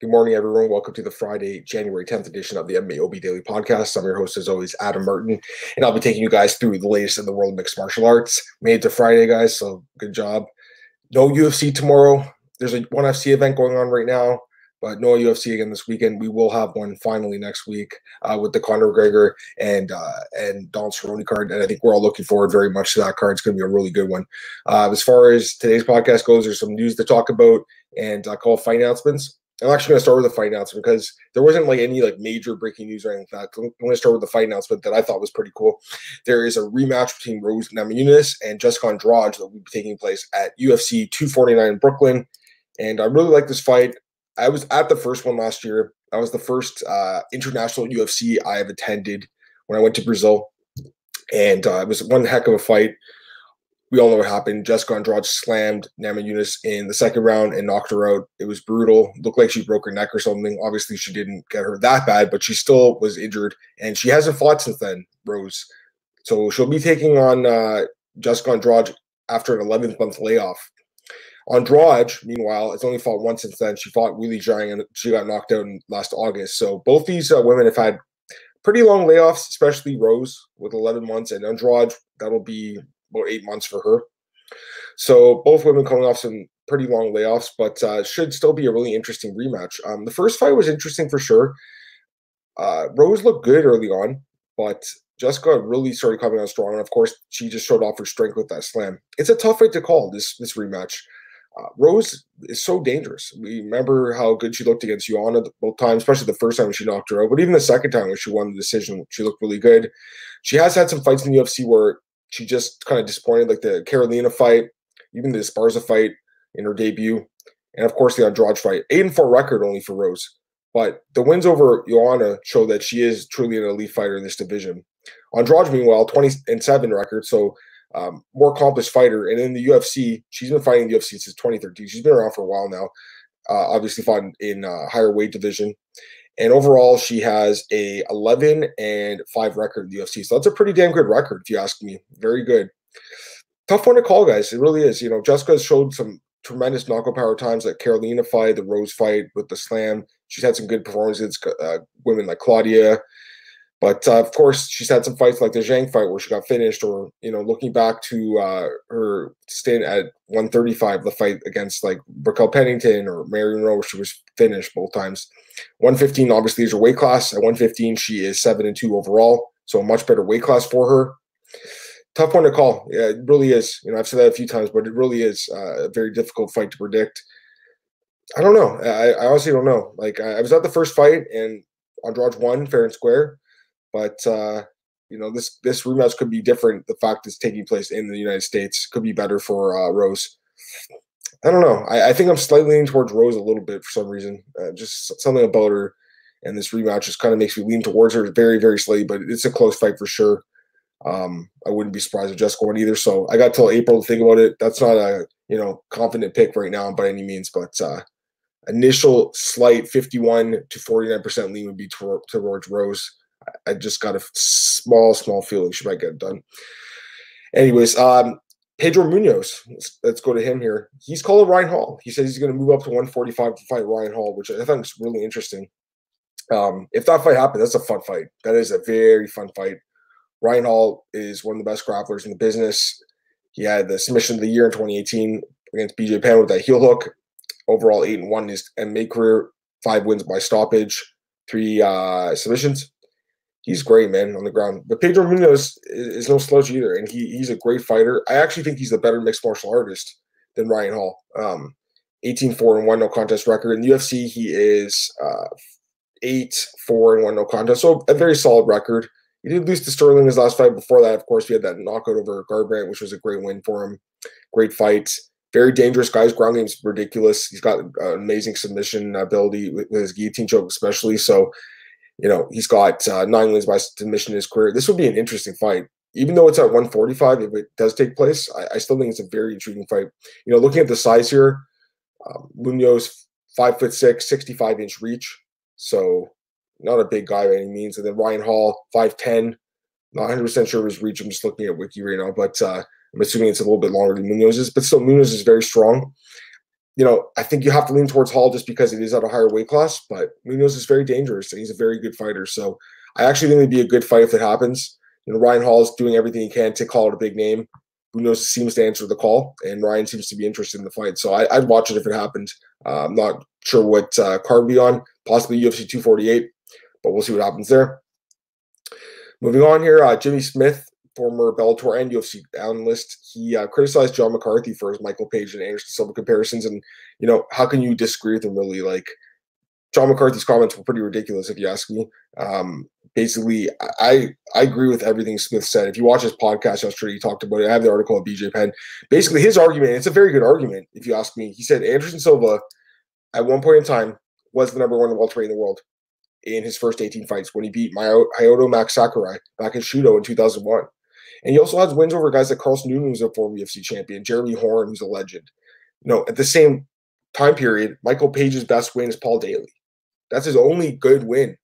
Good morning, everyone. Welcome to the Friday, January 10th edition of the MAOB Daily Podcast. I'm your host, as always, Adam Martin, and I'll be taking you guys through the latest in the world of mixed martial arts. Made it to Friday, guys, so good job. No UFC tomorrow. There's a one FC event going on right now, but no UFC again this weekend. We will have one finally next week uh, with the Conor McGregor and uh, and Donald Cerrone card, and I think we're all looking forward very much to that card. It's going to be a really good one. Uh, as far as today's podcast goes, there's some news to talk about and uh, call fight announcements. I'm actually going to start with the fight announcement because there wasn't like any like major breaking news or anything like that. I'm going to start with the fight announcement that I thought was pretty cool. There is a rematch between Rose Namajunas and Jessica Andrade that will be taking place at UFC 249 in Brooklyn. And I really like this fight. I was at the first one last year. That was the first uh, international UFC I have attended when I went to Brazil. And uh, it was one heck of a fight we all know what happened. Jessica Andrade slammed Namajunas in the second round and knocked her out. It was brutal. Looked like she broke her neck or something. Obviously, she didn't get her that bad, but she still was injured, and she hasn't fought since then. Rose, so she'll be taking on uh, Jessica Andrade after an 11th month layoff. Andrade, meanwhile, has only fought once since then. She fought Weili Zhang and she got knocked out in last August. So both these uh, women have had pretty long layoffs, especially Rose with 11 months, and Andrade that'll be about eight months for her. So both women coming off some pretty long layoffs, but uh, should still be a really interesting rematch. Um, the first fight was interesting for sure. Uh, Rose looked good early on, but Jessica really started coming on strong, and of course, she just showed off her strength with that slam. It's a tough fight to call this this rematch. Uh, Rose is so dangerous. We remember how good she looked against Joanna both times, especially the first time when she knocked her out, but even the second time when she won the decision, she looked really good. She has had some fights in the UFC where she just kind of disappointed, like the Karolina fight, even the Esparza fight in her debut, and of course the Andrade fight. Eight and four record only for Rose, but the wins over Joanna show that she is truly an elite fighter in this division. Andrade, meanwhile, twenty and seven record, so um, more accomplished fighter. And in the UFC, she's been fighting the UFC since 2013. She's been around for a while now. Uh, obviously, fought in, in uh, higher weight division. And overall, she has a 11 and 5 record in the UFC. So that's a pretty damn good record, if you ask me. Very good. Tough one to call, guys. It really is. You know, Jessica has showed some tremendous knockout power times like Karolina fight, the Rose fight with the slam. She's had some good performances. Uh, women like Claudia, but uh, of course, she's had some fights like the Zhang fight where she got finished, or you know, looking back to uh, her stint at 135, the fight against like Raquel Pennington or Marion Reneau, where she was finished both times. 115 obviously is her weight class. At 115, she is seven and two overall, so a much better weight class for her. Tough one to call. Yeah, it really is. You know, I've said that a few times, but it really is uh, a very difficult fight to predict. I don't know. I, I honestly don't know. Like I, I was at the first fight and Andrade won fair and square but uh, you know, this this rematch could be different. The fact it's taking place in the United States could be better for uh, Rose. I don't know. I, I, think I'm slightly leaning towards Rose a little bit for some reason. Uh, just something about her and this rematch just kind of makes me lean towards her very, very slightly. But it's a close fight for sure. Um, I wouldn't be surprised if Jessica won either. So I got till April to think about it. That's not a you know confident pick right now by any means, but uh, initial slight 51 to 49 percent lean would be towards Rose. I just got a small, small feeling she might get done. Anyways, um, Pedro Munhoz, let's, let's, go to him here. He's called Ryan Hall. He says he's going to move up to 145 to fight Ryan Hall, which I think is really interesting. Um, if that fight happens, that's a fun fight. That is a very fun fight. Ryan Hall is one of the best grapplers in the business. He had the submission of the year in 2018 against BJ Penn with that heel hook. Overall, eight and one in his MMA career, five wins by stoppage, three uh, submissions he's great, man, on the ground. But Pedro Munhoz is, is no slouch either, and he he's a great fighter. I actually think he's a better mixed martial artist than Ryan Hall. Um, 18 4 and 1 no contest record. In the UFC, he is uh, 8 4 and 1 no contest. So a very solid record. He did lose to Sterling in his last fight. Before that, of course, he had that knockout over Garbrandt, which was a great win for him. Great fight. Very dangerous guy. His ground game's ridiculous. He's got uh, amazing submission ability with, with his guillotine choke, especially. So you know, he's got uh, nine wins by submission in his career. This would be an interesting fight. Even though it's at 145, if it does take place, I, I still think it's a very intriguing fight. You know, looking at the size here, um, Munhoz, five foot six, 65 inch reach. So not a big guy by any means. And then Ryan Hall, 5'10. Not 100% sure of his reach. I'm just looking at Wiki right now, but uh, I'm assuming it's a little bit longer than Munhoz's. But still, Munhoz is very strong. You know, I think you have to lean towards Hall just because it is at a higher weight class, but Munhoz is very dangerous and he's a very good fighter. So I actually think it'd be a good fight if it happens. You know, Ryan Hall is doing everything he can to call it a big name. Munhoz seems to answer the call, and Ryan seems to be interested in the fight. So I, would watch it if it happened. Uh, I'm not sure what uh, card be on, possibly UFC 248, but we'll see what happens there. Moving on here, uh, Jimmy Smith former Bellator and UFC analyst, he uh, criticized John McCarthy for his Michael Page and Anderson Silva comparisons. And, you know, how can you disagree with him really? Like, John McCarthy's comments were pretty ridiculous, if you ask me. Um, basically, I I agree with everything Smith said. If you watch his podcast yesterday, he talked about it. I have the article at BJ Penn. Basically, his argument, it's a very good argument, if you ask me. He said Anderson Silva, at one point in time, was the number one welterweight in the world in his first 18 fights when he beat Lyoto Max Sakurai back in Shooto in 2001. And he also has wins over guys like Carlos Newton, who's a former UFC champion, Jeremy Horn, who's a legend. You know, at the same time period, Michael Page's best win is Paul Daley. That's his only good win.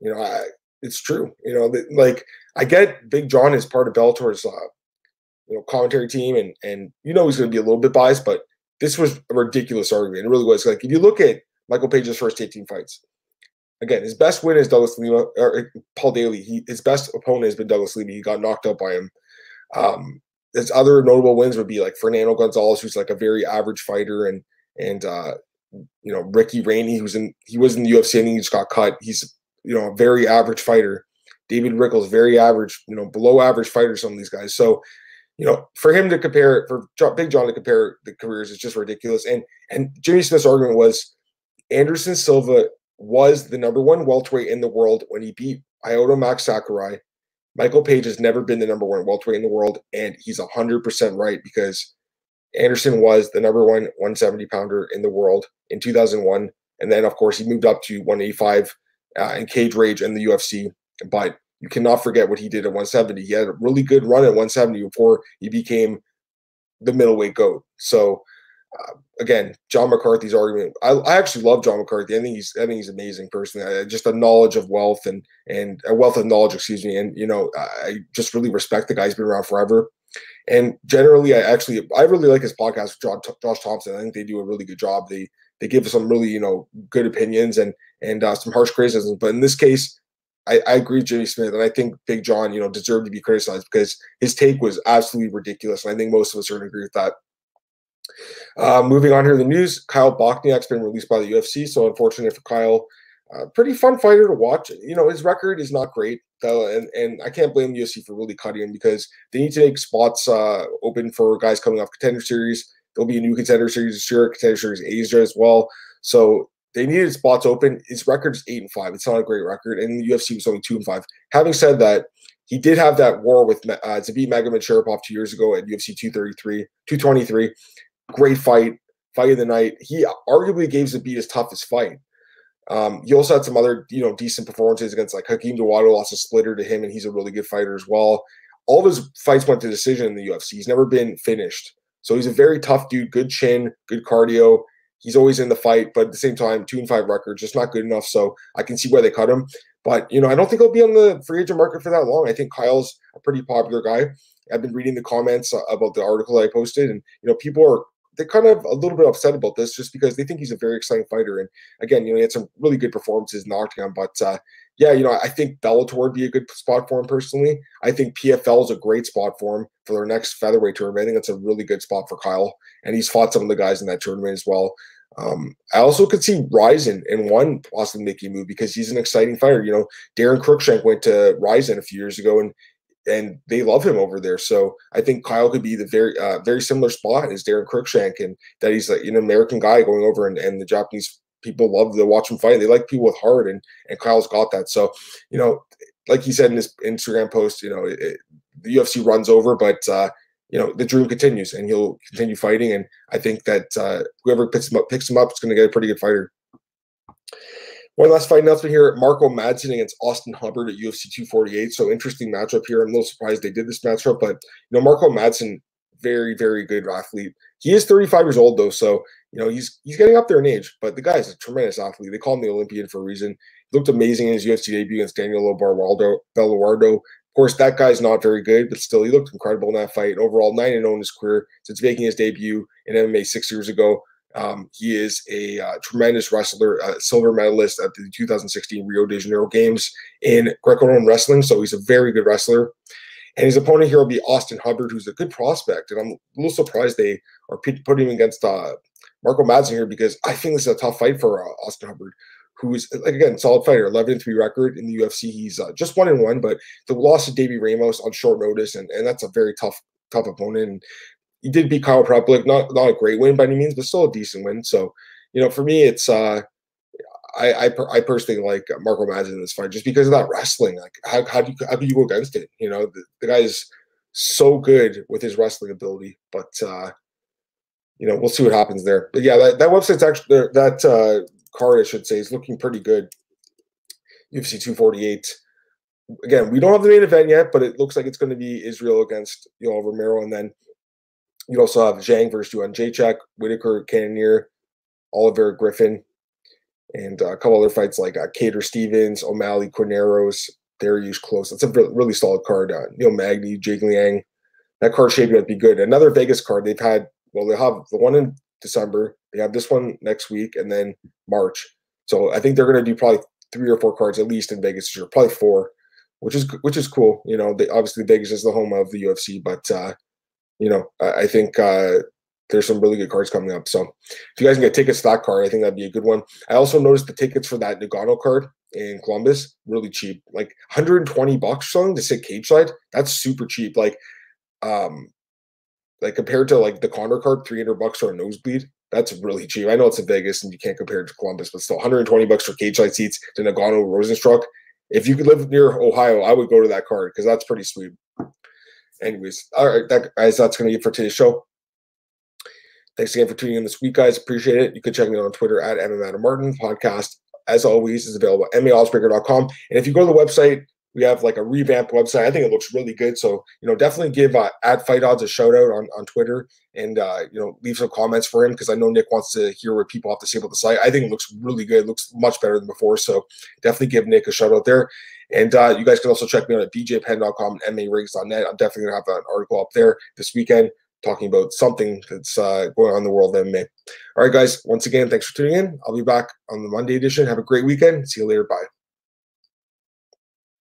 You know, I, it's true. You know, like I get Big John is part of Bellator's, uh, you know, commentary team, and and you know he's going to be a little bit biased, but this was a ridiculous argument. It really was. Like if you look at Michael Page's first 18 fights, again, his best win is Douglas Lima or uh, Paul Daley. He his best opponent has been Douglas Lima. He got knocked out by him. Um, his other notable wins would be like Fernando Gonzalez, who's like a very average fighter, and and uh, you know Ricky Rainey, who's in he was in the UFC and he just got cut. He's you know a very average fighter. David Rickels, very average, you know, below average fighter. Some of these guys. So, you know, for him to compare, for Big John to compare the careers is just ridiculous. And and Jimmy Smith's argument was Anderson Silva was the number one welterweight in the world when he beat Lyoto Max Sakurai. Michael Page has never been the number one welterweight in the world, and he's 100% right because Anderson was the number one 170 pounder in the world in 2001. And then, of course, he moved up to 185 uh, in Cage Rage and the UFC. But you cannot forget what he did at 170. He had a really good run at 170 before he became the middleweight GOAT. So, uh, again, John McCarthy's argument. I, I, actually love John McCarthy. I think he's I think he's amazing person. I, just a knowledge of wealth and and a wealth of knowledge, excuse me. And you know, I just really respect the guy. He's been around forever. And generally, I actually I really like his podcast with Josh, Thomson. I think they do a really good job. They they give some really you know good opinions and and uh, some harsh criticisms. But in this case, I, I agree with Jimmy Smith, and I think Big John you know deserved to be criticized because his take was absolutely ridiculous. And I think most of us are going to agree with that. Uh, moving on here the news, Kyle Bochniak's been released by the UFC, so unfortunate for Kyle. Uh, pretty fun fighter to watch. You know, his record is not great, though, and, and I can't blame the UFC for really cutting him because they need to make spots uh, open for guys coming off contender series. There'll be a new contender series this year, contender series Asia as well. So they needed spots open. His record is eight and five. It's not a great record, and the UFC was only two and five. Having said that, he did have that war with uh, Zabit Magomedsharipov two years ago at UFC 233, 223 great fight, fight of the night. He arguably gave Zabit his toughest fight. Um, he also had some other, you know, decent performances against like Hakeem Dawodu lost a splitter to him, and he's a really good fighter as well. All of his fights went to decision in the UFC. He's never been finished. So he's a very tough dude, good chin, good cardio. He's always in the fight, but at the same time, two and five record, just not good enough. So I can see why they cut him. But you know, I don't think he'll be on the free agent market for that long. I think Kyle's a pretty popular guy. I've been reading the comments about the article I posted, and you know, people are they're kind of a little bit upset about this just because they think he's a very exciting fighter. And again, you know, he had some really good performances in Octagon. But uh, yeah, you know, I think Bellator would be a good spot for him personally. I think PFL is a great spot for him for their next featherweight tournament. I think that's a really good spot for Kyle. And he's fought some of the guys in that tournament as well. Um, I also could see Rizin in one possibly making move because he's an exciting fighter. You know, Darren Cruikshank went to Rizin a few years ago and and they love him over there. So I think Kyle could be the very uh, very similar spot as Darren Cruikshank, and that he's like an American guy going over, and, and the Japanese people love to watch him fight. They like people with heart, and and Kyle's got that. So you know, like he said in his Instagram post, you know, it, the UFC runs over, but uh, you know the dream continues, and he'll continue fighting. And I think that uh, whoever picks him up picks him up is going to get a pretty good fighter. One last fight announcement here: Marco Madsen against Austin Hubbard at UFC 248. So interesting matchup here. I'm a little surprised they did this matchup, but you know Marco Madsen, very very good athlete. He is 35 years old though, so you know he's he's getting up there in age. But the guy is a tremendous athlete. They call him the Olympian for a reason. He looked amazing in his UFC debut against Daniel Belluardo. Belluardo. Of course, that guy's not very good, but still, he looked incredible in that fight. Overall, 9 0 in his career since making his debut in MMA six years ago. Um, he is a uh, tremendous wrestler, silver medalist at the 2016 Rio de Janeiro Games in Greco-Roman wrestling. So he's a very good wrestler. And his opponent here will be Austin Hubbard, who's a good prospect. And I'm a little surprised they are putting him against uh, Marco Madsen here because I think this is a tough fight for uh, Austin Hubbard, who is like again solid fighter, 11 3 record in the UFC. He's uh, just one and one, but the loss to Davey Ramos on short notice, and, and that's a very tough tough opponent. And he did beat Kyle Prepolec, not not a great win by any means, but still a decent win. So you know, for me, it's uh, I I, per, I personally like Marco Madsen in this fight just because of that wrestling. Like how how do you how do you go against it? You know, the, the guy is so good with his wrestling ability, but uh, you know, we'll see what happens there. But yeah, that, that website's actually that uh, card, I should say, is looking pretty good. UFC 248. Again, we don't have the main event yet, but it looks like it's going to be Israel against Yoel Romero, and then you also have Zhang versus Yuan Jacek, Whitaker, Cannonier, Oliver Griffin, and uh, a couple other fights like uh, Kattar Stevens, O'Malley, Corneros, Dariush Klose. That's a really solid card. Uh, Neil Magny, Jingliang. That card shaping up be good. Another Vegas card. They've had well, they have the one in December. They have this one next week, and then March. So I think they're going to do probably three or four cards at least in Vegas this year, probably four, which is which is cool. You know, they, obviously Vegas is the home of the UFC, but uh, you know, I, I think uh, there's some really good cards coming up. So if you guys can get tickets to that card, I think that'd be a good one. I also noticed the tickets for that Ngannou card in Columbus really cheap, like 120 bucks or something to sit cage side. That's super cheap. Like, um, like compared to like the Conor card, 300 bucks for a nosebleed. That's really cheap. I know it's in Vegas and you can't compare it to Columbus, but still 120 bucks for cage side seats to Ngannou Rozenstruik. If you could live near Ohio, I would go to that card because that's pretty sweet. Anyways, all right, that, guys, that's going to be it for today's show. Thanks again for tuning in this week, guys. Appreciate it. You can check me out on Twitter at MM Martin. Podcast, as always, is available at MMAOddsbreaker.com. And if you go to the website, we have like a revamped website. I think it looks really good. So, you know, definitely give uh, at Fight Odds a shout out on, on Twitter and, uh, you know, leave some comments for him because I know Nick wants to hear what people have to say about the site. I think it looks really good. It looks much better than before. So definitely give Nick a shout out there. And uh, you guys can also check me out at bjpenn.com and marigs.net. I'm definitely to have an article up there this weekend talking about something that's uh, going on in the world of MMA. All right, guys, once again, thanks for tuning in. I'll be back on the Monday edition. Have a great weekend. See you later. Bye.